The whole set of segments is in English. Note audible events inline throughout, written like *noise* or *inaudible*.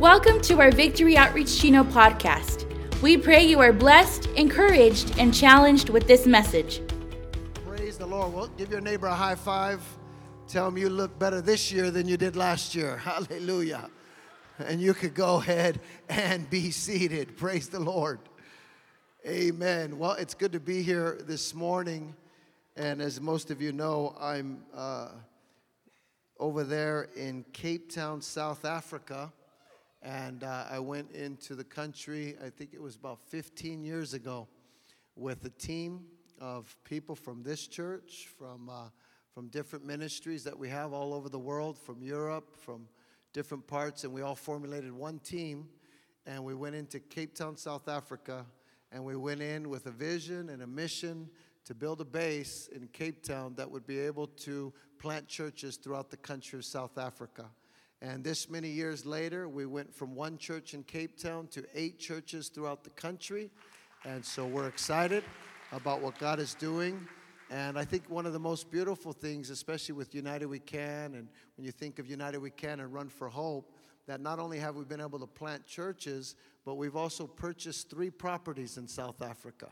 Welcome to our Victory Outreach Chino podcast. We pray you are blessed, encouraged, and challenged with this message. Praise the Lord. Well, give your neighbor a high five. Tell him you look better this year than you did last year. *laughs* Hallelujah. And you could go ahead and be seated. Praise the Lord. Amen. Well, it's good to be here this morning. And as most of you know, I'm uh, over there in Cape Town, South Africa. And uh, I went into the country, I think it was about 15 years ago, with a team of people from this church, from, uh, from different ministries that we have all over the world, from Europe, from different parts. And we all formulated one team. And we went into Cape Town, South Africa. And we went in with a vision and a mission to build a base in Cape Town that would be able to plant churches throughout the country of South Africa. And this many years later, we went from one church in Cape Town to eight churches throughout the country. And so we're excited about what God is doing. And I think one of the most beautiful things, especially with United We Can, and when you think of United We Can and Run for Hope, that not only have we been able to plant churches, but we've also purchased three properties in South Africa.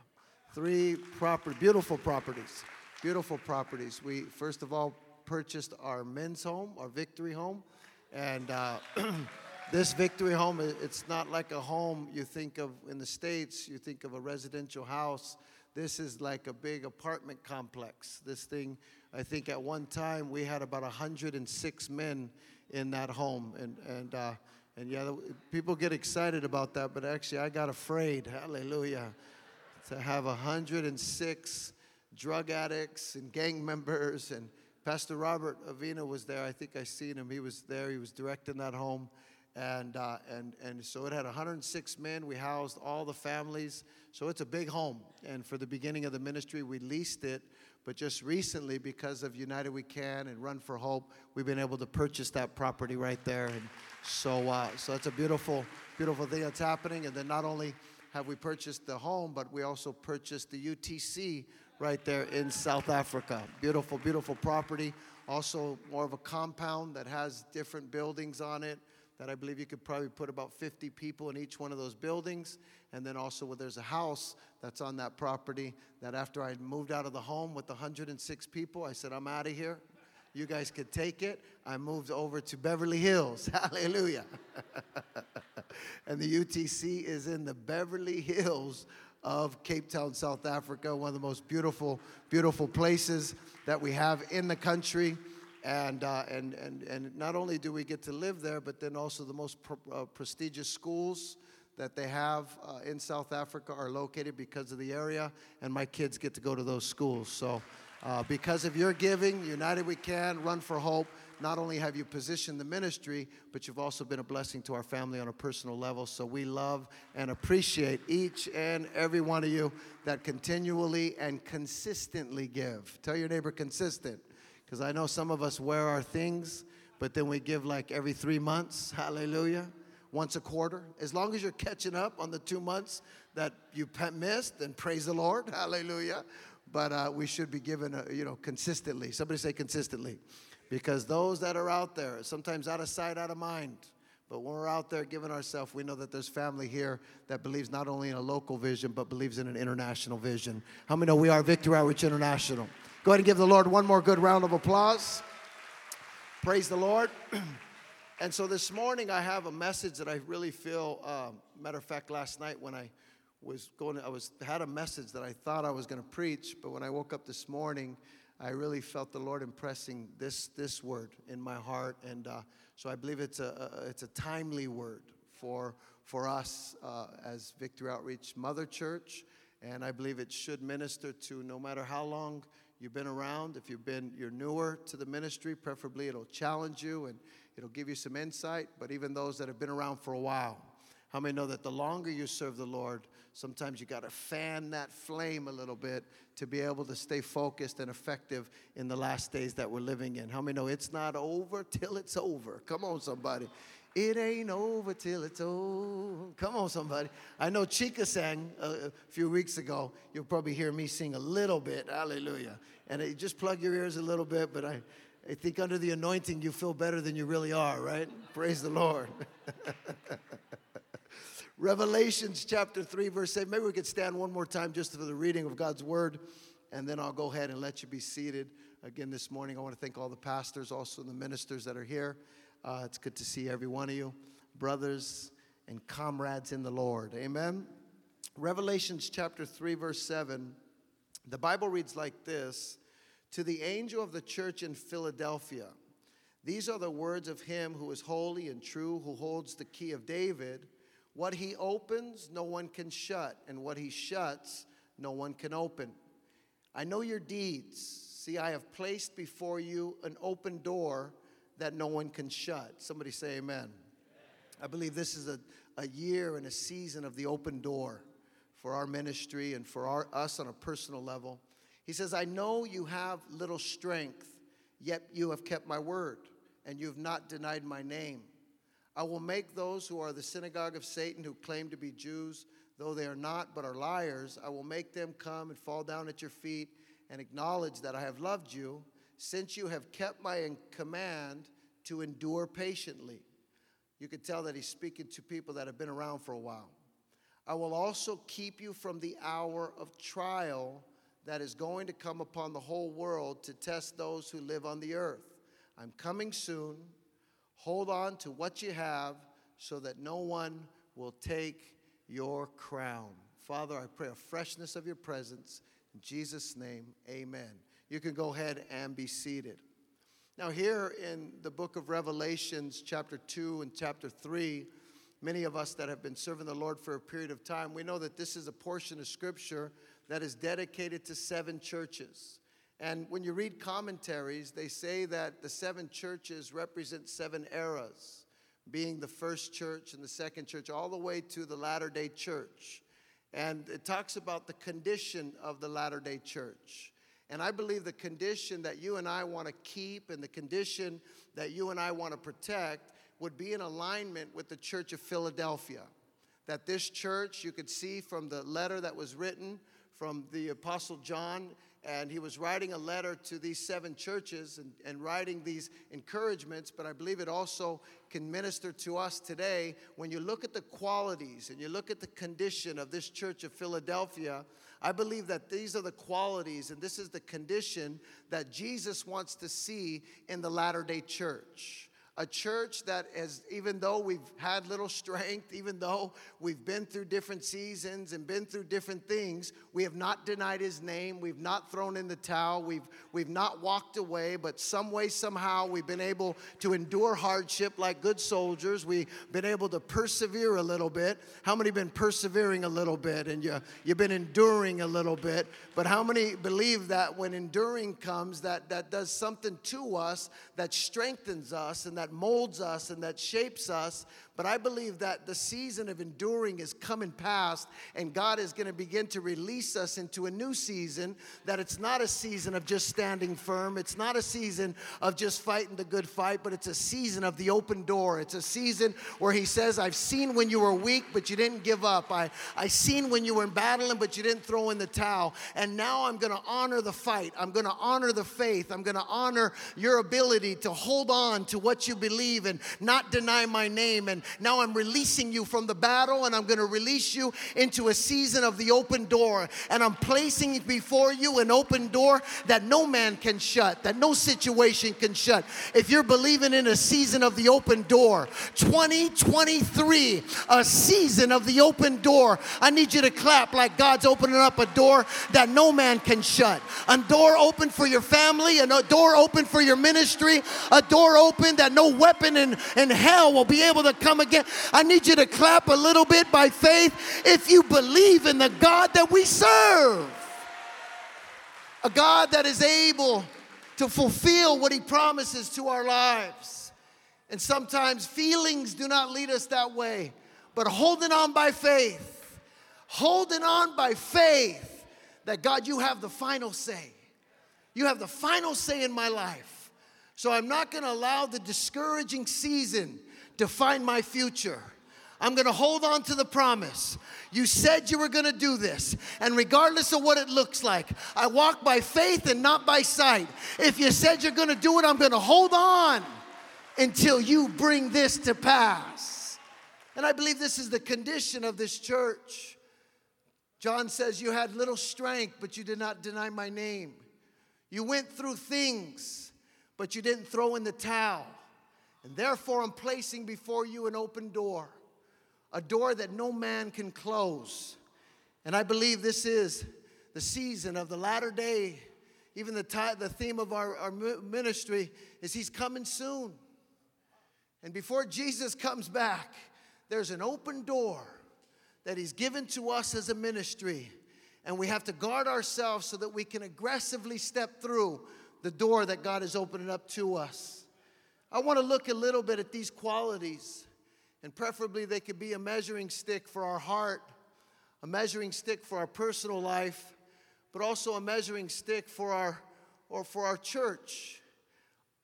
Three proper, beautiful properties. Beautiful properties. We, first of all, purchased our men's home, our victory home. And uh, *clears throat* this victory home, it's not like a home you think of in the States, you think of a residential house. This is like a big apartment complex. This thing, I think at one time we had about 106 men in that home. And, and, uh, and yeah, people get excited about that, but actually I got afraid, hallelujah, to have 106 drug addicts and gang *laughs* members and Pastor Robert Avina was there. I think I seen him. He was there. He was directing that home. And, uh, and, and so it had 106 men. We housed all the families. So it's a big home. And for the beginning of the ministry, we leased it. But just recently, because of United We Can and Run for Hope, we've been able to purchase that property right there. And so, uh, so it's a beautiful, beautiful thing that's happening. And then not only have we purchased the home, but we also purchased the UTC right there in South Africa. Beautiful, beautiful property. Also, more of a compound that has different buildings on it. That I believe you could probably put about 50 people in each one of those buildings. And then also, well, there's a house that's on that property that after I moved out of the home with 106 people, I said, I'm out of here. You guys could take it. I moved over to Beverly Hills. *laughs* Hallelujah. *laughs* and the UTC is in the Beverly Hills of Cape Town, South Africa, one of the most beautiful, beautiful places that we have in the country. And, uh, and, and, and not only do we get to live there, but then also the most uh, prestigious schools that they have uh, in South Africa are located because of the area, and my kids get to go to those schools. So, uh, because of your giving, United We Can, Run for Hope, not only have you positioned the ministry, but you've also been a blessing to our family on a personal level. So we love and appreciate each and every one of you that continually and consistently give. Tell your neighbor consistent, because I know some of us wear our things, but then we give like every three months. Hallelujah. Once a quarter. As long as you're catching up on the two months that you missed, then praise the Lord. *laughs* Hallelujah. But uh, we should be given, a, you know, consistently. Somebody say consistently. Because those that are out there, sometimes out of sight, out of mind, but when we're out there giving ourselves, we know that there's family here that believes not only in a local vision, but believes in an international vision. How many know we are Victory Outreach International? Go ahead and give the Lord one more good round of applause. Praise the Lord. *clears throat* and so this morning I have a message that I really feel, uh, matter of fact, last night when I was going, I was had a message that I thought I was going to preach, but when I woke up this morning, I really felt the Lord impressing this, this word in my heart. And uh, so I believe it's a, a, it's a timely word for, for us uh, as Victory Outreach Mother Church. And I believe it should minister to no matter how long you've been around. If you've been, you're newer to the ministry, preferably it'll challenge you and it'll give you some insight. But even those that have been around for a while, how many know that the longer you serve the Lord, sometimes you got to fan that flame a little bit to be able to stay focused and effective in the last days that we're living in? How many know it's not over till it's over? Come on, somebody. It ain't over till it's over. Come on, somebody. I know Chica sang a, a few weeks ago. You'll probably hear me sing a little bit. Hallelujah. And it, just plug your ears a little bit, but I, I think under the anointing you feel better than you really are, right? Praise the Lord. *laughs* Revelations chapter 3, verse 8. Maybe we could stand one more time just for the reading of God's word, and then I'll go ahead and let you be seated. Again, this morning, I want to thank all the pastors, also the ministers that are here. Uh, it's good to see every one of you, brothers and comrades in the Lord. Amen. Revelations chapter 3, verse 7. The Bible reads like this To the angel of the church in Philadelphia, these are the words of him who is holy and true, who holds the key of David. What he opens, no one can shut, and what he shuts, no one can open. I know your deeds. See, I have placed before you an open door that no one can shut. Somebody say, Amen. I believe this is a, a year and a season of the open door for our ministry and for our, us on a personal level. He says, I know you have little strength, yet you have kept my word, and you have not denied my name. I will make those who are the synagogue of Satan, who claim to be Jews, though they are not, but are liars, I will make them come and fall down at your feet and acknowledge that I have loved you, since you have kept my command to endure patiently. You can tell that he's speaking to people that have been around for a while. I will also keep you from the hour of trial that is going to come upon the whole world to test those who live on the earth. I'm coming soon. Hold on to what you have so that no one will take your crown. Father, I pray a freshness of your presence. In Jesus' name, amen. You can go ahead and be seated. Now, here in the book of Revelations, chapter 2 and chapter 3, many of us that have been serving the Lord for a period of time, we know that this is a portion of scripture that is dedicated to seven churches. And when you read commentaries, they say that the seven churches represent seven eras, being the first church and the second church, all the way to the latter day church. And it talks about the condition of the latter day church. And I believe the condition that you and I want to keep and the condition that you and I want to protect would be in alignment with the church of Philadelphia. That this church, you could see from the letter that was written from the Apostle John, and he was writing a letter to these seven churches and, and writing these encouragements, but I believe it also can minister to us today. When you look at the qualities and you look at the condition of this church of Philadelphia, I believe that these are the qualities and this is the condition that Jesus wants to see in the latter day church a church that has, even though we've had little strength, even though we've been through different seasons and been through different things, we have not denied his name. We've not thrown in the towel. We've, we've not walked away, but some way, somehow, we've been able to endure hardship like good soldiers. We've been able to persevere a little bit. How many been persevering a little bit and you, you've been enduring a little bit? But how many believe that when enduring comes, that, that does something to us that strengthens us and that that molds us and that shapes us but I believe that the season of enduring is coming past, and God is going to begin to release us into a new season. That it's not a season of just standing firm, it's not a season of just fighting the good fight, but it's a season of the open door. It's a season where He says, I've seen when you were weak, but you didn't give up. I, I seen when you were battling, but you didn't throw in the towel. And now I'm going to honor the fight. I'm going to honor the faith. I'm going to honor your ability to hold on to what you believe and not deny my name and now I'm releasing you from the battle and I'm going to release you into a season of the open door. And I'm placing before you an open door that no man can shut, that no situation can shut. If you're believing in a season of the open door, 2023, a season of the open door, I need you to clap like God's opening up a door that no man can shut. A door open for your family, a door open for your ministry, a door open that no weapon in, in hell will be able to come again. I need you to clap a little bit by faith if you believe in the God that we serve. A God that is able to fulfill what He promises to our lives. And sometimes feelings do not lead us that way, but holding on by faith, holding on by faith that God, you have the final say. You have the final say in my life. So I'm not going to allow the discouraging season define my future. I'm going to hold on to the promise. You said you were going to do this. And regardless of what it looks like, I walk by faith and not by sight. If you said you're going to do it, I'm going to hold on until you bring this to pass. And I believe this is the condition of this church. John says, You had little strength, but you did not deny my name. You went through things, but you didn't throw in the towel. And therefore, I'm placing before you an open door, a door that no man can close. And I believe this is the season of the latter day. Even the, the theme of our, our ministry is He's coming soon. And before Jesus comes back, there's an open door that He's given to us as a ministry. And we have to guard ourselves so that we can aggressively step through the door that God is opening up to us. I want to look a little bit at these qualities, and preferably they could be a measuring stick for our heart, a measuring stick for our personal life, but also a measuring stick for our or for our church.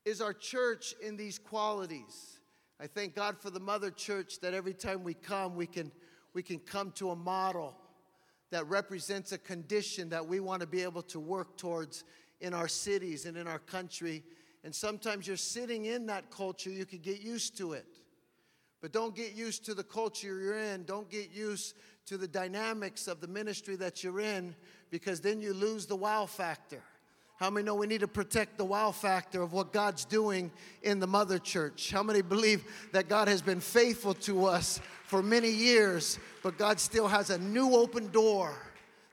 Is our church in these qualities? I thank God for the mother church that every time we come, we can, we can come to a model that represents a condition that we want to be able to work towards in our cities and in our country. And sometimes you're sitting in that culture, you can get used to it. But don't get used to the culture you're in. Don't get used to the dynamics of the ministry that you're in because then you lose the wow factor. How many know we need to protect the wow factor of what God's doing in the mother church? How many believe that God has been faithful to us for many years, but God still has a new open door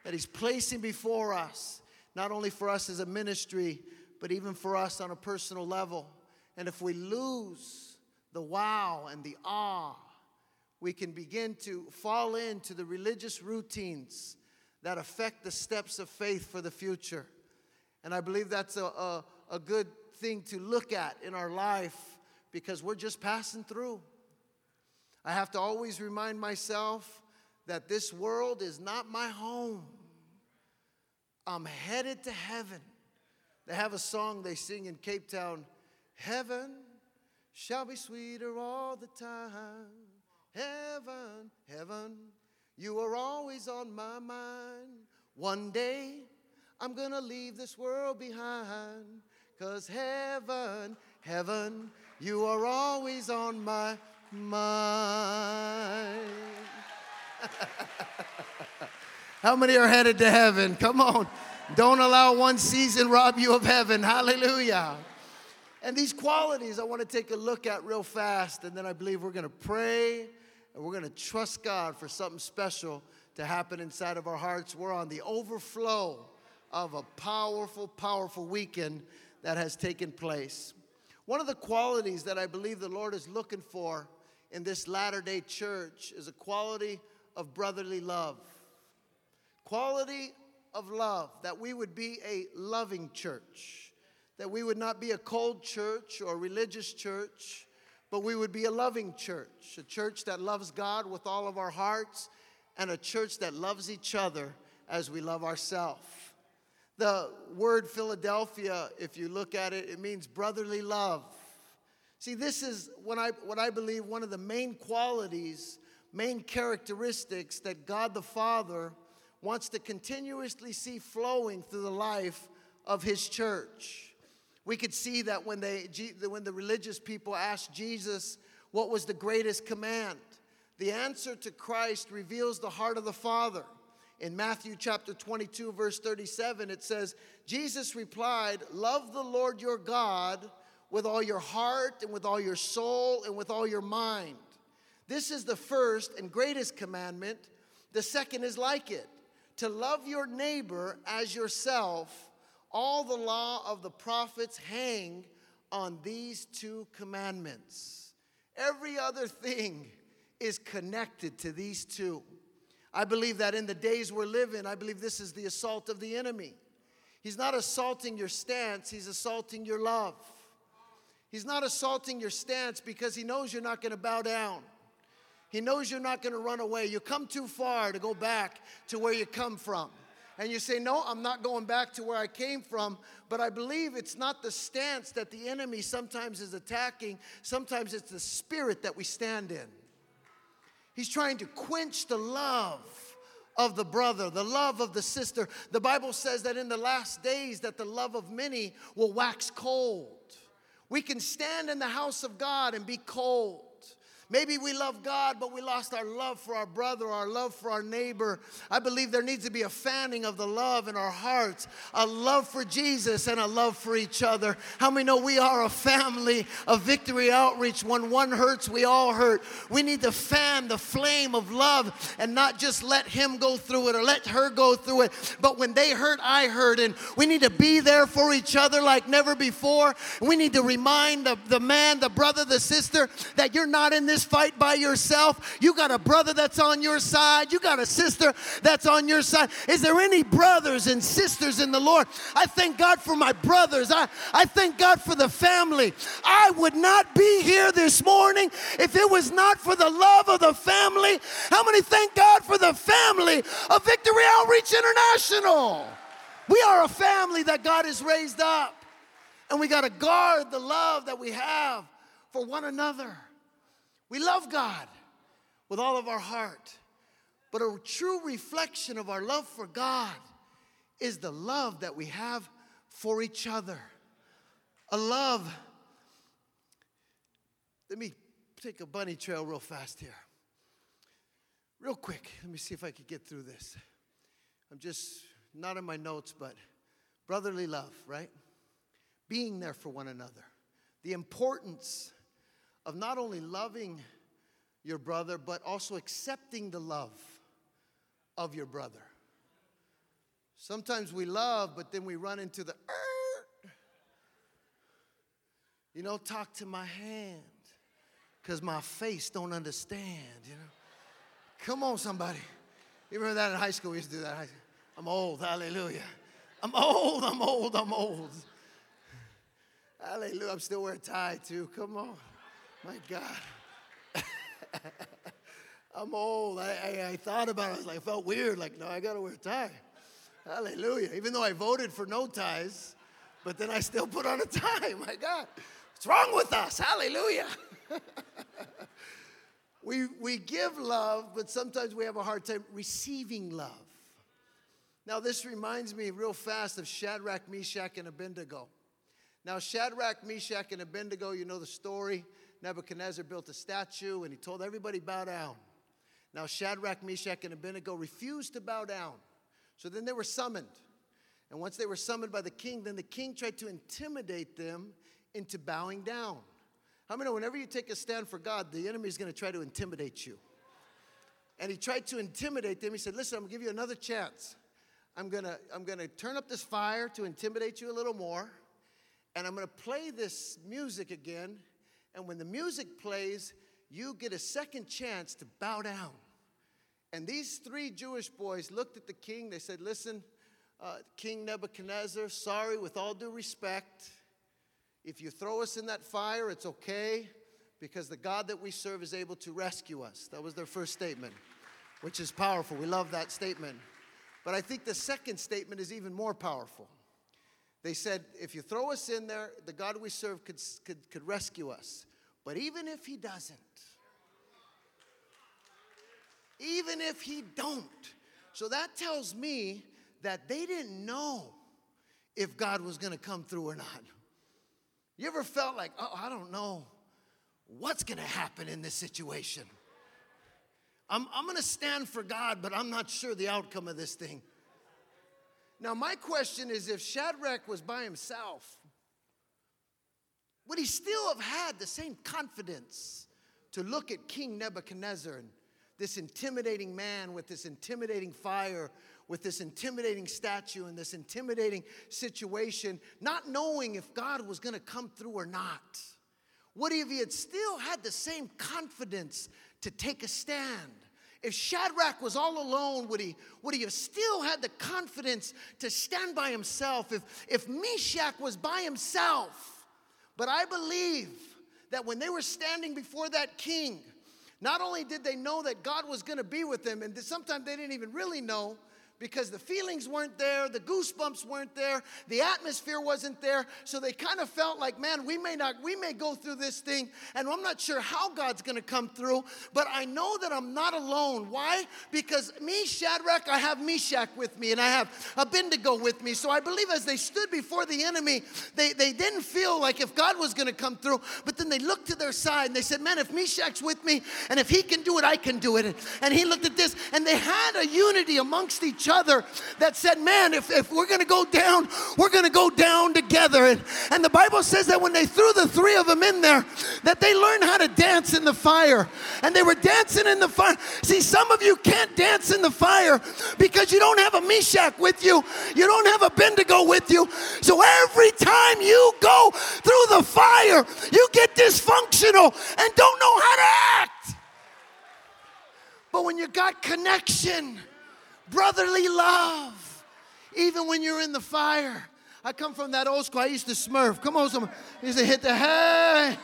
that He's placing before us, not only for us as a ministry, but even for us on a personal level? And if we lose the wow and the awe, we can begin to fall into the religious routines that affect the steps of faith for the future. And I believe that's a, a, a good thing to look at in our life because we're just passing through. I have to always remind myself that this world is not my home. I'm headed to heaven. They have a song they sing in Cape Town Heaven shall be sweeter all the time. Heaven, heaven, you are always on my mind. One day, I'm gonna leave this world behind. Cause heaven, heaven, you are always on my mind. *laughs* How many are headed to heaven? Come on. Don't allow one season rob you of heaven. Hallelujah. And these qualities I want to take a look at real fast, and then I believe we're going to pray and we're going to trust God for something special to happen inside of our hearts. We're on the overflow of a powerful, powerful weekend that has taken place. One of the qualities that I believe the Lord is looking for in this latter day church is a quality of brotherly love. Quality of love, that we would be a loving church, that we would not be a cold church or religious church, but we would be a loving church, a church that loves God with all of our hearts, and a church that loves each other as we love ourselves. The word Philadelphia, if you look at it, it means brotherly love. See, this is what I, what I believe one of the main qualities, main characteristics that God the Father wants to continuously see flowing through the life of His church. We could see that when, they, when the religious people asked Jesus what was the greatest command, the answer to Christ reveals the heart of the Father. In Matthew chapter 22, verse 37, it says, Jesus replied, Love the Lord your God with all your heart and with all your soul and with all your mind. This is the first and greatest commandment. The second is like it to love your neighbor as yourself. All the law of the prophets hang on these two commandments. Every other thing is connected to these two. I believe that in the days we're living, I believe this is the assault of the enemy. He's not assaulting your stance, he's assaulting your love. He's not assaulting your stance because he knows you're not going to bow down. He knows you're not going to run away. You come too far to go back to where you come from. And you say, No, I'm not going back to where I came from. But I believe it's not the stance that the enemy sometimes is attacking, sometimes it's the spirit that we stand in. He's trying to quench the love of the brother, the love of the sister. The Bible says that in the last days that the love of many will wax cold. We can stand in the house of God and be cold. Maybe we love God, but we lost our love for our brother, our love for our neighbor. I believe there needs to be a fanning of the love in our hearts, a love for Jesus and a love for each other. How many know we are a family of victory outreach? When one hurts, we all hurt. We need to fan the flame of love and not just let him go through it or let her go through it. But when they hurt, I hurt. And we need to be there for each other like never before. We need to remind the, the man, the brother, the sister that you're not in this this fight by yourself. You got a brother that's on your side, you got a sister that's on your side. Is there any brothers and sisters in the Lord? I thank God for my brothers. I, I thank God for the family. I would not be here this morning if it was not for the love of the family. How many thank God for the family of Victory Outreach International? We are a family that God has raised up. And we got to guard the love that we have for one another. We love God with all of our heart. But a true reflection of our love for God is the love that we have for each other. A love. Let me take a bunny trail real fast here. Real quick, let me see if I can get through this. I'm just not in my notes, but brotherly love, right? Being there for one another. The importance of not only loving your brother, but also accepting the love of your brother. Sometimes we love, but then we run into the, you know, talk to my hand, because my face don't understand, you know. Come on, somebody. You remember that in high school? We used to do that. I'm old, hallelujah. I'm old, I'm old, I'm old. Hallelujah. I'm still wearing a tie too. Come on. My God. *laughs* I'm old. I, I, I, thought about it. I was like, I felt weird. Like, no, I got to wear a tie. Hallelujah. Even though I voted for no ties, but then I still put on a tie. *laughs* My God. What's wrong with us? Hallelujah. *laughs* we, we give love, but sometimes we have a hard time receiving love. Now, this reminds me real fast of Shadrach, Meshach, and Abednego. Now, Shadrach, Meshach, and Abednego, you know the story. Nebuchadnezzar built a statue and he told everybody, bow down. Now, Shadrach, Meshach, and Abednego refused to bow down. So then they were summoned. And once they were summoned by the king, then the king tried to intimidate them into bowing down. How many know whenever you take a stand for God, the enemy is going to try to intimidate you? And he tried to intimidate them. He said, Listen, I'm going to give you another chance. I'm going to I'm going to turn up this fire to intimidate you a little more. And I'm going to play this music again. And when the music plays, you get a second chance to bow down. And these three Jewish boys looked at the king. They said, Listen, uh, King Nebuchadnezzar, sorry, with all due respect, if you throw us in that fire, it's okay because the God that we serve is able to rescue us. That was their first statement, which is powerful. We love that statement. But I think the second statement is even more powerful. They said, if you throw us in there, the God we serve could, could, could rescue us. But even if he doesn't, even if he don't, so that tells me that they didn't know if God was going to come through or not. You ever felt like, oh, I don't know what's going to happen in this situation? I'm, I'm going to stand for God, but I'm not sure the outcome of this thing. Now, my question is if Shadrach was by himself, would he still have had the same confidence to look at King Nebuchadnezzar and this intimidating man with this intimidating fire, with this intimidating statue and this intimidating situation, not knowing if God was going to come through or not? He, if he had still had the same confidence to take a stand? If Shadrach was all alone, would he, would he have still had the confidence to stand by himself? If, if Meshach was by himself, but I believe that when they were standing before that king, not only did they know that God was going to be with them, and sometimes they didn't even really know because the feelings weren't there, the goosebumps weren't there, the atmosphere wasn't there. So they kind of felt like, man, we may not, we may go through this thing, and I'm not sure how God's gonna come through, but I know that I'm not alone. Why? Because me, Shadrach, I have Meshach with me, and I have Abednego with me. So I believe as they stood before the enemy, they, they didn't feel like if God was gonna come through, but then they looked to their side and they said, man, if Meshach's with me, and if he can do it, I can do it. And he looked at this, and they had a unity amongst each other that said, Man, if, if we're gonna go down, we're gonna go down together. And, and the Bible says that when they threw the three of them in there, that they learned how to dance in the fire. And they were dancing in the fire. See, some of you can't dance in the fire because you don't have a Meshach with you, you don't have Abednego with you. So every time you go through the fire, you get dysfunctional and don't know how to act. But when you got connection, brotherly love, even when you're in the fire. I come from that old school. I used to smurf. Come on, someone. I used to hit the hey.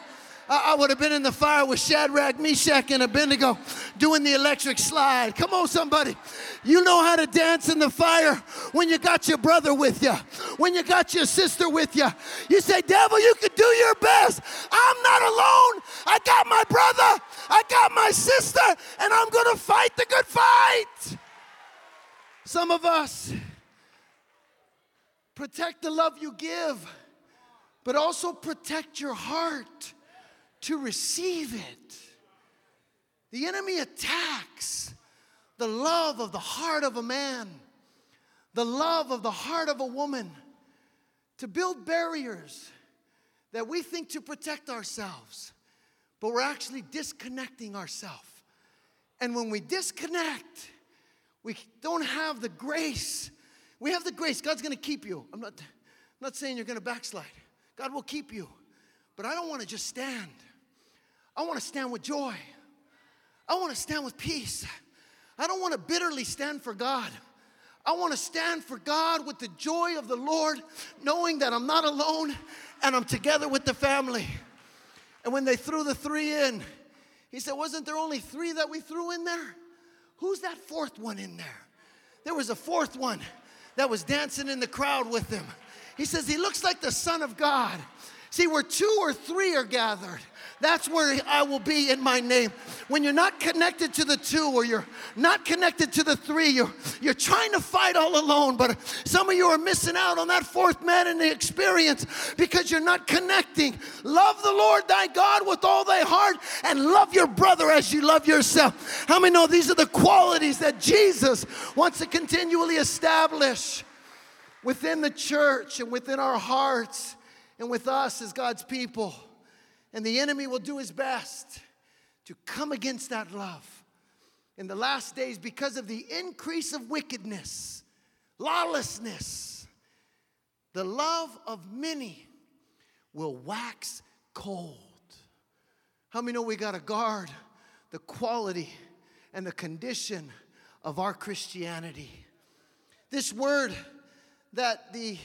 I, I would have been in the fire with Shadrach, Meshach, and Abednego doing the electric slide. Come on, somebody. You know how to dance in the fire when you got your brother with you, when you got your sister with you. You say, Devil, you can do your best. I'm not alone. I got my brother, I got my sister, and I'm going to fight the good fight. Some of us protect the love you give, but also protect your heart to receive it. The enemy attacks the love of the heart of a man, the love of the heart of a woman, to build barriers that we think to protect ourselves, but we're actually disconnecting ourselves. And when we disconnect, we don't have the grace. We have the grace. God's going to keep you. I'm not, I'm not saying you're going to backslide. God will keep you. But I don't want to just stand. I want to stand with joy. I want to stand with peace. I don't want to bitterly stand for God. I want to stand for God with the joy of the Lord, knowing that I'm not alone and I'm together with the family. And when they threw the three in, he said, Wasn't there only three that we threw in there? Who's that fourth one in there? There was a fourth one that was dancing in the crowd with him. He says, He looks like the Son of God. See, where two or three are gathered, that's where I will be in my name. When you're not connected to the two or you're not connected to the three, you're, you're trying to fight all alone. But some of you are missing out on that fourth man in the experience because you're not connecting. Love the Lord thy God with all thy heart and love your brother as you love yourself. How many know these are the qualities that Jesus wants to continually establish within the church and within our hearts and with us as God's people? And the enemy will do his best to come against that love. In the last days, because of the increase of wickedness, lawlessness, the love of many will wax cold. How many know we got to guard the quality and the condition of our Christianity? This word that the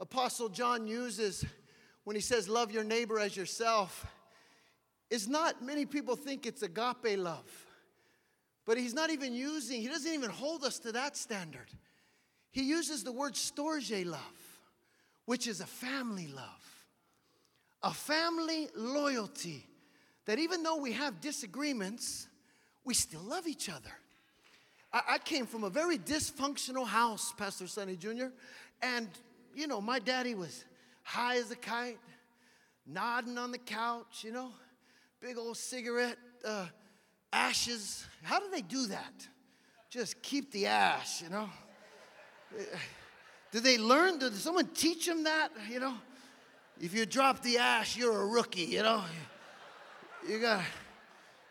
Apostle John uses when he says, Love your neighbor as yourself, is not, many people think it's agape love. But he's not even using, he doesn't even hold us to that standard. He uses the word storge love, which is a family love, a family loyalty that even though we have disagreements, we still love each other. I, I came from a very dysfunctional house, Pastor Sonny Jr., and you know, my daddy was high as a kite, nodding on the couch, you know, big old cigarette uh, ashes. How do they do that? Just keep the ash, you know? Did they learn? Did someone teach them that? You know, if you drop the ash, you're a rookie, you know? You gotta,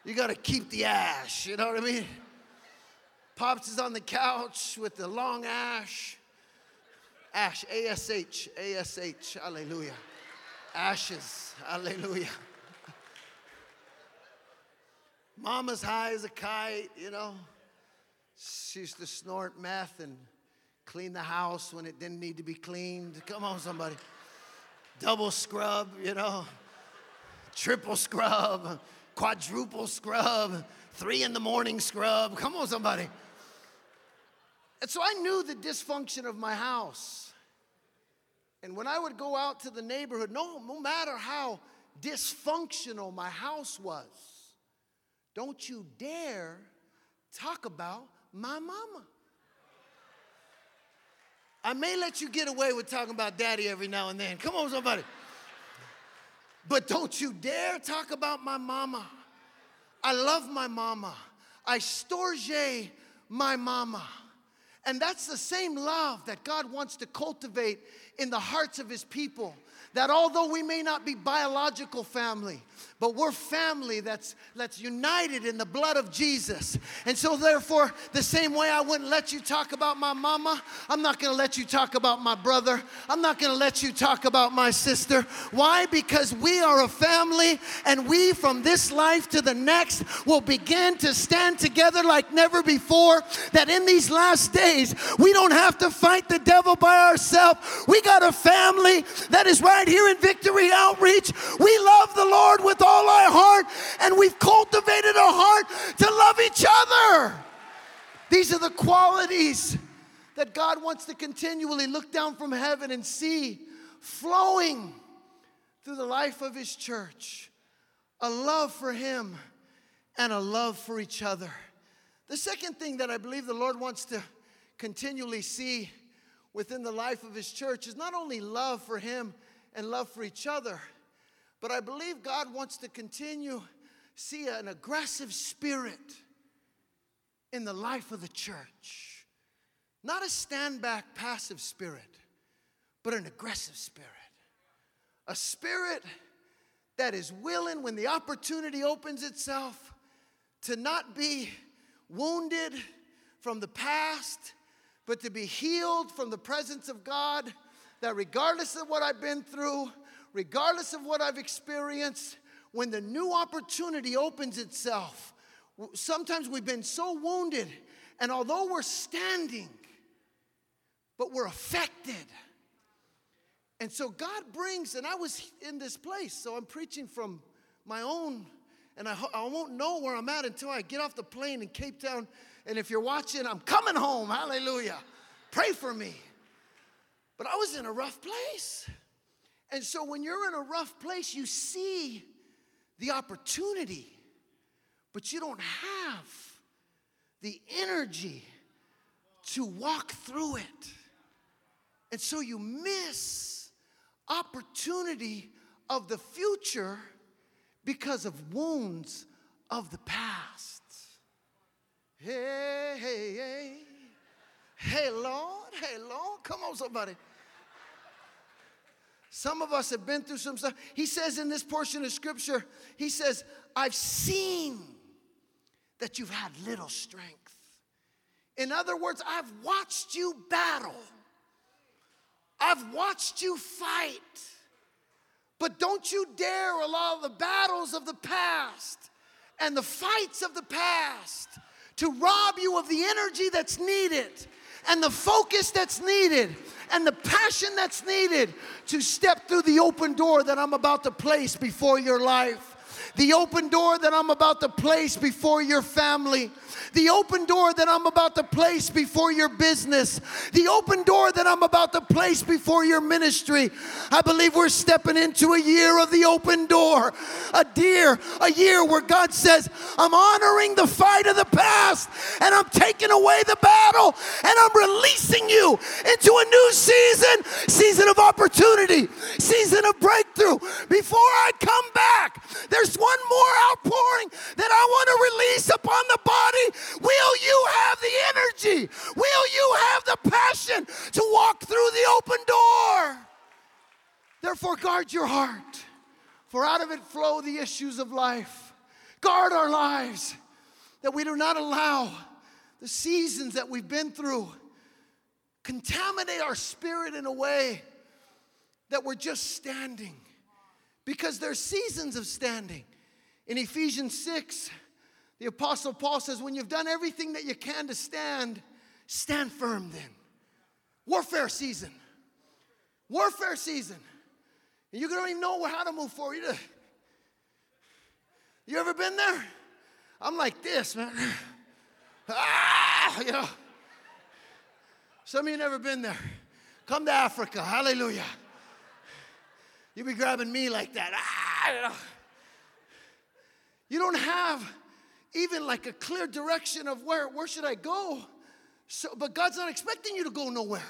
you gotta keep the ash, you know what I mean? Pops is on the couch with the long ash. Ash, A S H, A S H, hallelujah. Ashes, hallelujah. Mama's high as a kite, you know. She used to snort meth and clean the house when it didn't need to be cleaned. Come on, somebody. Double scrub, you know. Triple scrub, quadruple scrub, three in the morning scrub. Come on, somebody. And so I knew the dysfunction of my house. And when I would go out to the neighborhood, no, no matter how dysfunctional my house was, don't you dare talk about my mama. I may let you get away with talking about daddy every now and then. Come on, somebody. But don't you dare talk about my mama. I love my mama. I storge my mama. And that's the same love that God wants to cultivate in the hearts of his people that although we may not be biological family, but we're family that's, that's united in the blood of Jesus. And so, therefore, the same way I wouldn't let you talk about my mama, I'm not gonna let you talk about my brother. I'm not gonna let you talk about my sister. Why? Because we are a family, and we from this life to the next will begin to stand together like never before. That in these last days, we don't have to fight the devil by ourselves. We got a family that is right here in Victory Outreach. We love the Lord with all our heart, and we've cultivated a heart to love each other. These are the qualities that God wants to continually look down from heaven and see flowing through the life of His church a love for Him and a love for each other. The second thing that I believe the Lord wants to continually see within the life of His church is not only love for Him and love for each other, but I believe God wants to continue see an aggressive spirit in the life of the church. Not a stand back passive spirit, but an aggressive spirit. A spirit that is willing when the opportunity opens itself to not be wounded from the past, but to be healed from the presence of God. That regardless of what I've been through, regardless of what I've experienced, when the new opportunity opens itself, sometimes we've been so wounded, and although we're standing, but we're affected. And so God brings, and I was in this place, so I'm preaching from my own, and I, I won't know where I'm at until I get off the plane in Cape Town. And if you're watching, I'm coming home. Hallelujah. Pray for me. But I was in a rough place. And so when you're in a rough place, you see the opportunity, but you don't have the energy to walk through it. And so you miss opportunity of the future because of wounds of the past. Hey, hey, hey. Hey, Lord. Hey, Lord. Come on, somebody. Some of us have been through some stuff. He says in this portion of scripture, he says, I've seen that you've had little strength. In other words, I've watched you battle. I've watched you fight. But don't you dare allow the battles of the past and the fights of the past to rob you of the energy that's needed and the focus that's needed and the passion that's needed to step through the open door that I'm about to place before your life. The open door that I'm about to place before your family the open door that I'm about to place before your business, the open door that I'm about to place before your ministry. I believe we're stepping into a year of the open door, a dear, a year where God says, I'm honoring the fight of the past and I'm taking away the battle and I'm releasing you into a new season, season of opportunity, season of breakthrough. Before I come back, there's one more outpouring that I want to release upon the body Will you have the energy? Will you have the passion to walk through the open door? Therefore, guard your heart, for out of it flow the issues of life. Guard our lives, that we do not allow the seasons that we've been through contaminate our spirit in a way that we're just standing. Because there's seasons of standing. In Ephesians 6, the Apostle Paul says, when you've done everything that you can to stand, stand firm then. Warfare season. Warfare season. And you don't even know how to move forward. You, ever been there? I'm like this, man. *laughs* ah, you know. Some of you never been there. Come to Africa. Hallelujah. You be grabbing me like that. Ah! You don't have even like a clear direction of where, where should I go? So, but God's not expecting you to go nowhere.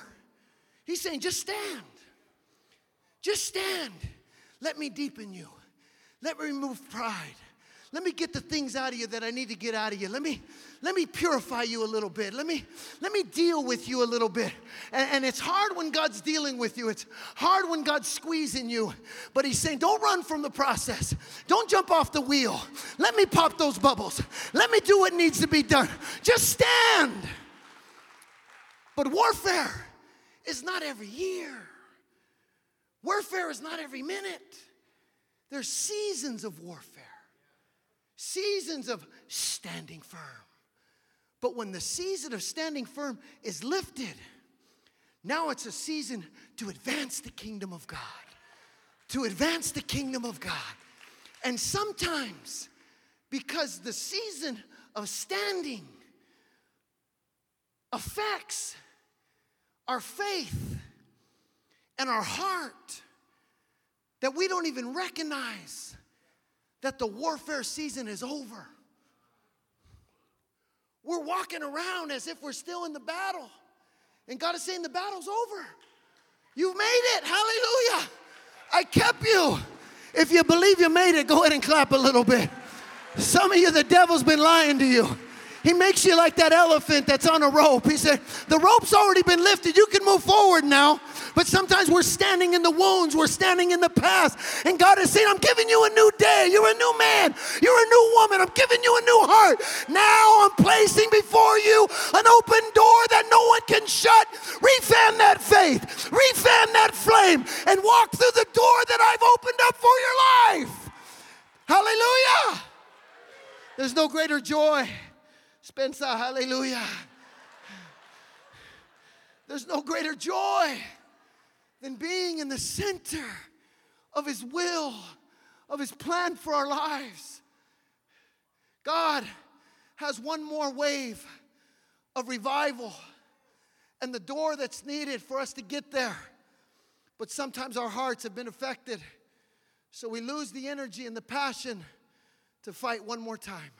He's saying, just stand. Just stand. Let me deepen you. Let me remove pride. Let me get the things out of you that I need to get out of you. Let me, let me purify you a little bit. Let me, let me deal with you a little bit. And, and it's hard when God's dealing with you. It's hard when God's squeezing you. But He's saying, don't run from the process. Don't jump off the wheel. Let me pop those bubbles. Let me do what needs to be done. Just stand. But warfare is not every year. Warfare is not every minute. There's seasons of warfare seasons of standing firm. But when the season of standing firm is lifted, now it's a season to advance the kingdom of God. To advance the kingdom of God. And sometimes, because the season of standing affects our faith and our heart, that we don't even recognize that the warfare season is over. We're walking around as if we're still in the battle. And God is saying, The battle's over. You've made it. Hallelujah. I kept you. If you believe you made it, go ahead and clap a little bit. Some of you, the devil's been lying to you. He makes you like that elephant that's on a rope. He said, The rope's already been lifted. You can move forward now. But sometimes we're standing in the wounds, we're standing in the past. And God is saying, I'm giving you a new day. You're a new man. You're a new woman. I'm giving you a new heart. Now I'm placing before you an open door that no one can shut. Refan that faith, refan that flame, and walk through the door that I've opened up for your life. Hallelujah. There's no greater joy Spencer, hallelujah. There's no greater joy than being in the center of His will, of His plan for our lives. God has one more wave of revival and the door that's needed for us to get there. But sometimes our hearts have been affected, so we lose the energy and the passion to fight one more time.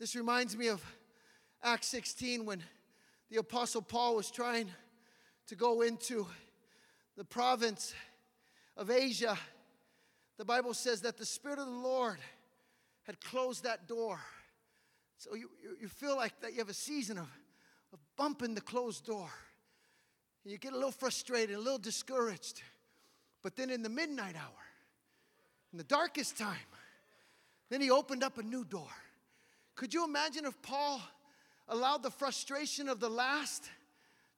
This reminds me of Acts 16 when the Apostle Paul was trying to go into the province of Asia. The Bible says that the Spirit of the Lord had closed that door. So you, you feel like that you have a season of, of bumping the closed door. And you get a little frustrated, a little discouraged. But then in the midnight hour, in the darkest time, then he opened up a new door. Could you imagine if Paul allowed the frustration of the last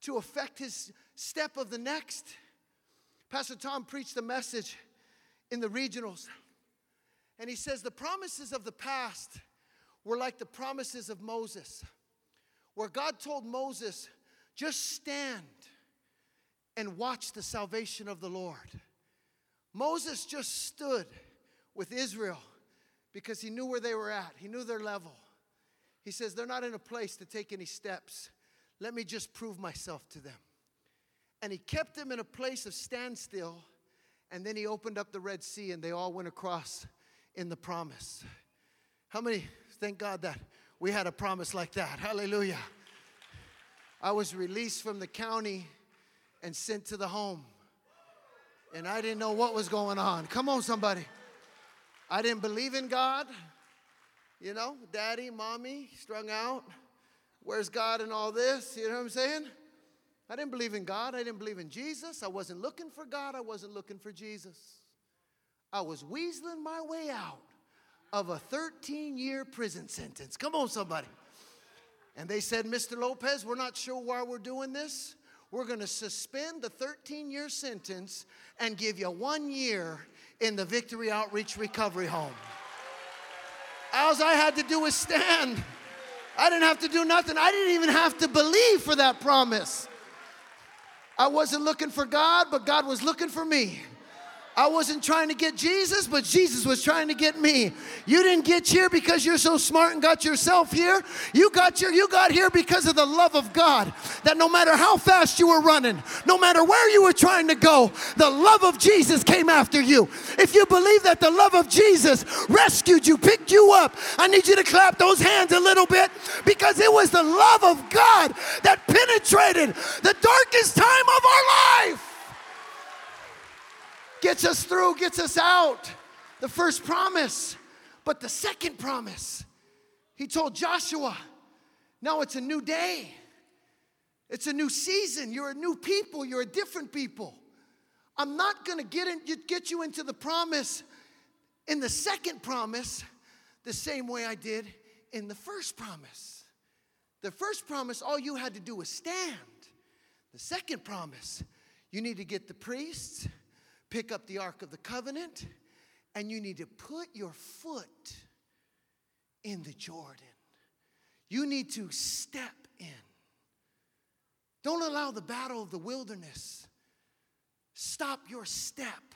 to affect his step of the next? Pastor Tom preached a message in the regionals, and he says the promises of the past were like the promises of Moses, where God told Moses, just stand and watch the salvation of the Lord. Moses just stood with Israel because he knew where they were at, he knew their level. He says, They're not in a place to take any steps. Let me just prove myself to them. And he kept them in a place of standstill. And then he opened up the Red Sea and they all went across in the promise. How many thank God that we had a promise like that? Hallelujah. I was released from the county and sent to the home. And I didn't know what was going on. Come on, somebody. I didn't believe in God. You know, daddy, mommy, strung out. Where's God in all this? You know what I'm saying? I didn't believe in God. I didn't believe in Jesus. I wasn't looking for God. I wasn't looking for Jesus. I was weaseling my way out of a 13 year prison sentence. Come on, somebody. And they said, Mr. Lopez, we're not sure why we're doing this. We're going to suspend the 13 year sentence and give you one year in the Victory Outreach Recovery Home. All I had to do was stand. I didn't have to do nothing. I didn't even have to believe for that promise. I wasn't looking for God, but God was looking for me. I wasn't trying to get Jesus, but Jesus was trying to get me. You didn't get here because you're so smart and got yourself here. You got here, you got here because of the love of God. That no matter how fast you were running, no matter where you were trying to go, the love of Jesus came after you. If you believe that the love of Jesus rescued you, picked you up, I need you to clap those hands a little bit because it was the love of God that penetrated the darkest time of our life gets us through, gets us out. The first promise. But the second promise, he told Joshua, now it's a new day. It's a new season. You're a new people. You're a different people. I'm not going to get, get you into the promise in the second promise the same way I did in the first promise. The first promise, all you had to do was stand. The second promise, you need to get the priests, pick up the Ark of the Covenant, and you need to put your foot in the Jordan. You need to step in. Don't allow the battle of the wilderness stop your step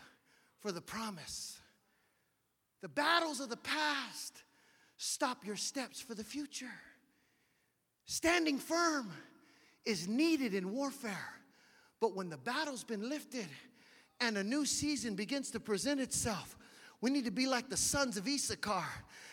for the promise. The battles of the past stop your steps for the future. Standing firm is needed in warfare, but when the battle's been lifted, and a new season begins to present itself, we need to be like the sons of Issachar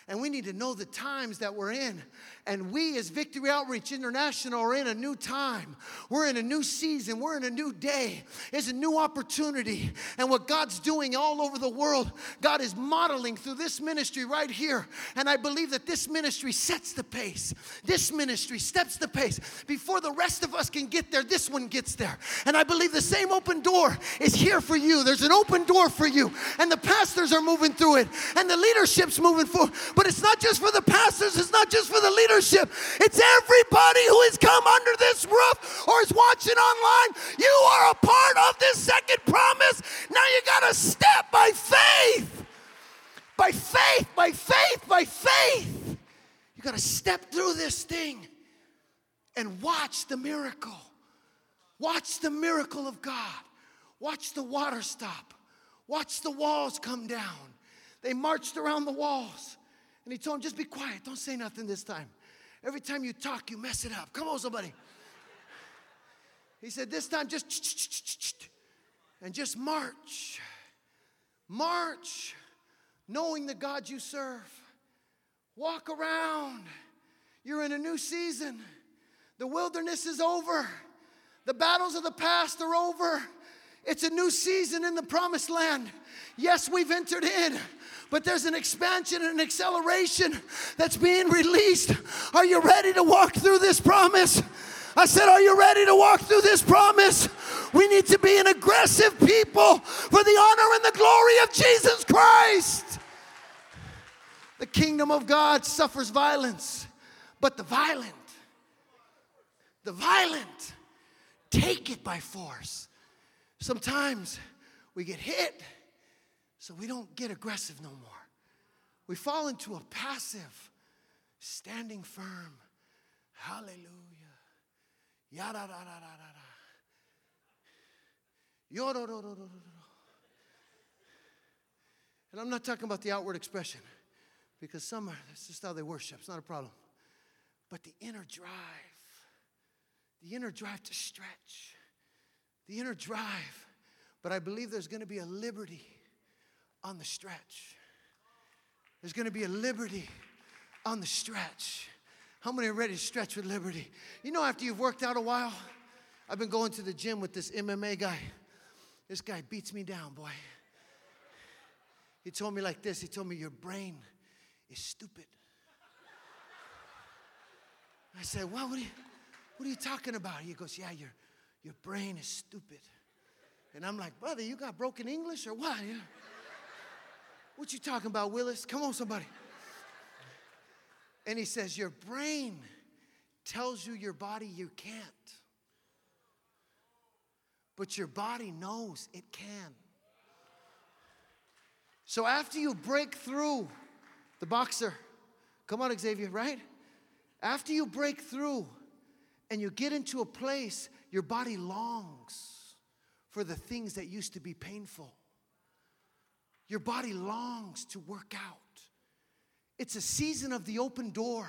and we need to know the times that we're in. And we, as Victory Outreach International, are in a new time. We're in a new season. We're in a new day. It's a new opportunity. And what God's doing all over the world, God is modeling through this ministry right here. And I believe that this ministry sets the pace. This ministry steps the pace. Before the rest of us can get there, this one gets there. And I believe the same open door is here for you. There's an open door for you. And the pastors are moving through it. And the leadership's moving forward. But it's not just for the pastors, it's not just for the It's everybody who has come under this roof or is watching online. You are a part of this second promise. Now you got to step by faith. By faith, by faith, by faith. You got to step through this thing and watch the miracle. Watch the miracle of God. Watch the water stop. Watch the walls come down. They marched around the walls. And he told him, just be quiet. Don't say nothing this time. Every time you talk, you mess it up. Come on, somebody. He said, this time just and just march. March, knowing the God you serve. Walk around. You're in a new season. The wilderness is over. The battles of the past are over. It's a new season in the promised land. Yes, we've entered in but there's an expansion and an acceleration that's being released. Are you ready to walk through this promise? I said, Are you ready to walk through this promise? We need to be an aggressive people for the honor and the glory of Jesus Christ. The kingdom of God suffers violence, but the violent, the violent take it by force. Sometimes we get hit so we don't get aggressive no more. We fall into a passive, standing firm. Hallelujah. Yada da da da da da. Do And I'm not talking about the outward expression, because some are, that's just how they worship. It's not a problem. But the inner drive, the inner drive to stretch, the inner drive. But I believe there's going to be a liberty on the stretch. There's going to be a liberty on the stretch. How many are ready to stretch with liberty? You know, after you've worked out a while, I've been going to the gym with this MMA guy. This guy beats me down, boy. He told me like this He told me, Your brain is stupid. I said, well, what are you, what are you talking about? He goes, Yeah, your, your brain is stupid. And I'm like, Brother, you got broken English or what? What you talking about, Willis? Come on, somebody. And he says, Your brain tells you your body you can't. But your body knows it can. So after you break through the boxer, come on, Xavier, right? After you break through and you get into a place, your body longs for the things that used to be painful. Your body longs to work out. It's a season of the open door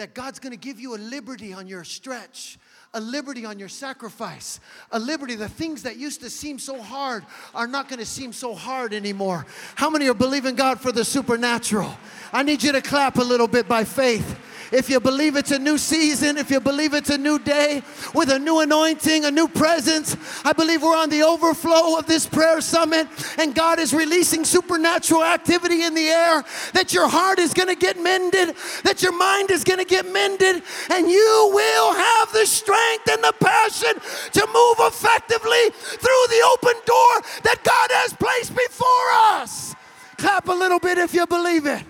that God's gonna give you a liberty on your stretch, a liberty on your sacrifice, a liberty. The things that used to seem so hard are not gonna seem so hard anymore. How many are believing God for the supernatural? I need you to clap a little bit by faith if you believe it's a new season, if you believe it's a new day with a new anointing, a new presence, I believe we're on the overflow of this prayer summit and God is releasing supernatural activity in the air, that your heart is going to get mended, that your mind is going to get mended, and you will have the strength and the passion to move effectively through the open door that God has placed before us. Clap a little bit if you believe it.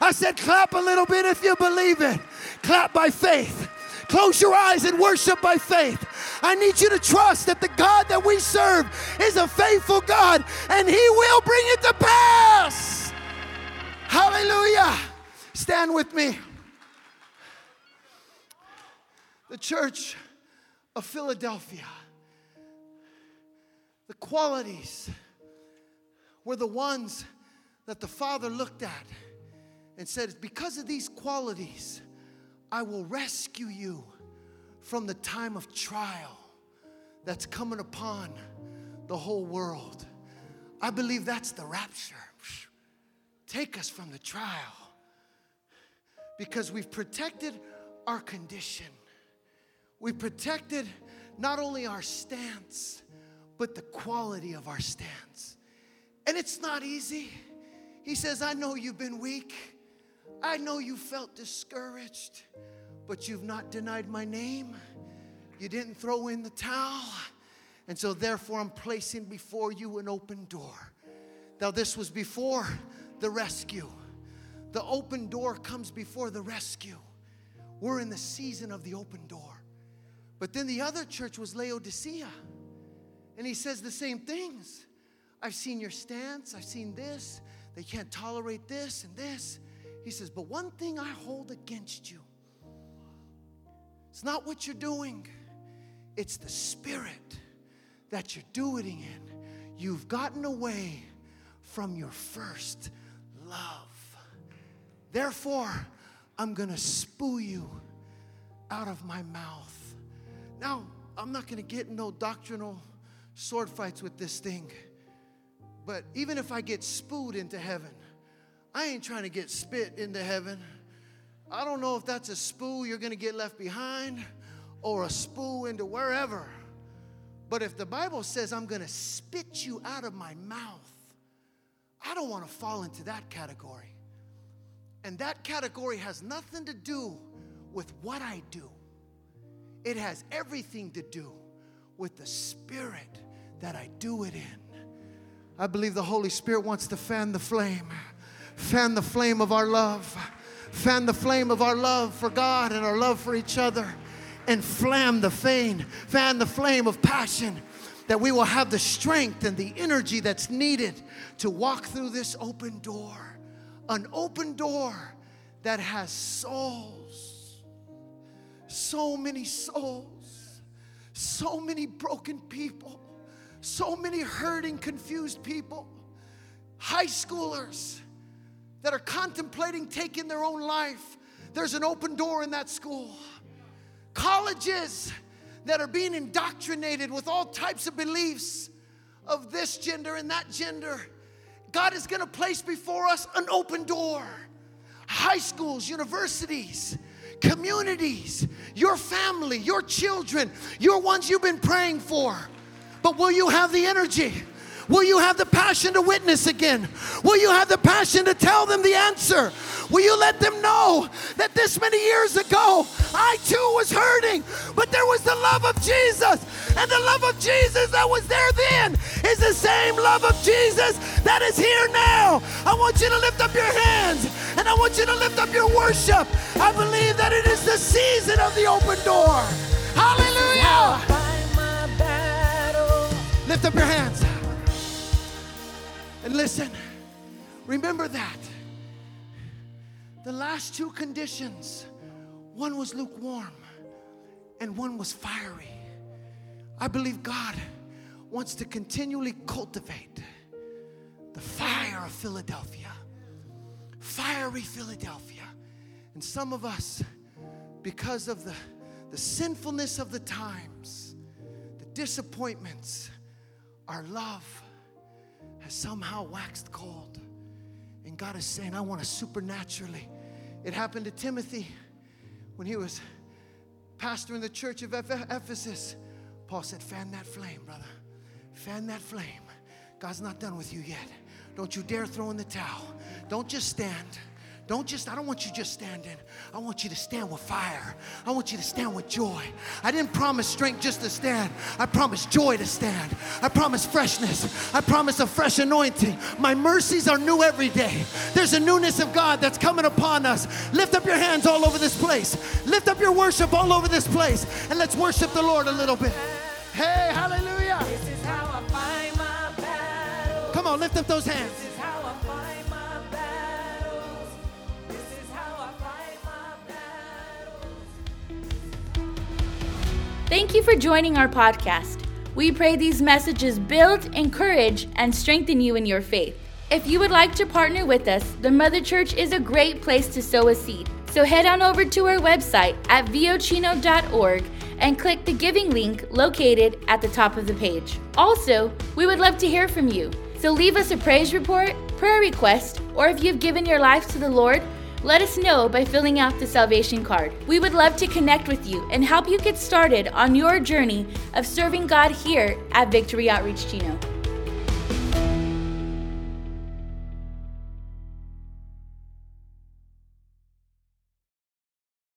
I said, clap a little bit if you believe it. Clap by faith. Close your eyes and worship by faith. I need you to trust that the God that we serve is a faithful God and He will bring it to pass. Hallelujah. Stand with me. The church of Philadelphia, the qualities were the ones that the Father looked at and said, Because of these qualities, I will rescue you from the time of trial that's coming upon the whole world. I believe that's the rapture. Take us from the trial because we've protected our condition. We protected not only our stance, but the quality of our stance. And it's not easy. He says, I know you've been weak. I know you felt discouraged, but you've not denied my name. You didn't throw in the towel. And so, therefore, I'm placing before you an open door. Now, this was before the rescue. The open door comes before the rescue. We're in the season of the open door. But then the other church was Laodicea. And he says the same things. I've seen your stance, I've seen this. They can't tolerate this and this. He says, But one thing I hold against you it's not what you're doing, it's the spirit that you're doing it in. You've gotten away from your first love. Therefore, I'm going to spew you out of my mouth. Now, I'm not going to get no doctrinal sword fights with this thing. But even if I get spewed into heaven, I ain't trying to get spit into heaven. I don't know if that's a spool you're going to get left behind or a spool into wherever. But if the Bible says I'm going to spit you out of my mouth, I don't want to fall into that category. And that category has nothing to do with what I do, it has everything to do with the spirit that I do it in. I believe the Holy Spirit wants to fan the flame. Fan the flame of our love. Fan the flame of our love for God and our love for each other. And flam the flame, fan the flame of passion that we will have the strength and the energy that's needed to walk through this open door. An open door that has souls. So many souls. So many broken people. So many hurting, confused people. High schoolers that are contemplating taking their own life, there's an open door in that school. Colleges that are being indoctrinated with all types of beliefs of this gender and that gender. God is going to place before us an open door. High schools, universities, communities, your family, your children, your ones you've been praying for. But will you have the energy? Will you have the passion to witness again? Will you have the passion to tell them the answer? Will you let them know that this many years ago I too was hurting, but there was the love of Jesus, and the love of Jesus that was there then is the same love of Jesus that is here now. I want you to lift up your hands and I want you to lift up your worship. I believe that it is the season of the open door. Hallelujah. Lift up your hands. And listen, remember that. The last two conditions one was lukewarm and one was fiery. I believe God wants to continually cultivate the fire of Philadelphia. Fiery Philadelphia. And some of us, because of the, the sinfulness of the times, the disappointments, our love has somehow waxed cold. And God is saying, I want to supernaturally. It happened to Timothy when he was pastor in the church of Ephesus. Paul said, Fan that flame, brother. Fan that flame. God's not done with you yet. Don't you dare throw in the towel. Don't just stand. Don't just, I don't want you just standing. I want you to stand with fire. I want you to stand with joy. I didn't promise strength just to stand. I promised joy to stand. I promised freshness. I promised a fresh anointing. My mercies are new every day. There's a newness of God that's coming upon us. Lift up your hands all over this place. Lift up your worship all over this place. And let's worship the Lord a little bit. Hey, hallelujah. This is how I find my bell. Come on, lift up those hands. Thank you for joining our podcast. We pray these messages build, encourage, and strengthen you in your faith. If you would like to partner with us, the Mother Church is a great place to sow a seed. So head on over to our website at vochino.org and click the giving link located at the top of the page. Also, we would love to hear from you. So leave us a praise report, prayer request, or if you've given your life to the Lord, let us know by filling out the salvation card. We would love to connect with you and help you get started on your journey of serving God here at Victory Outreach Chino.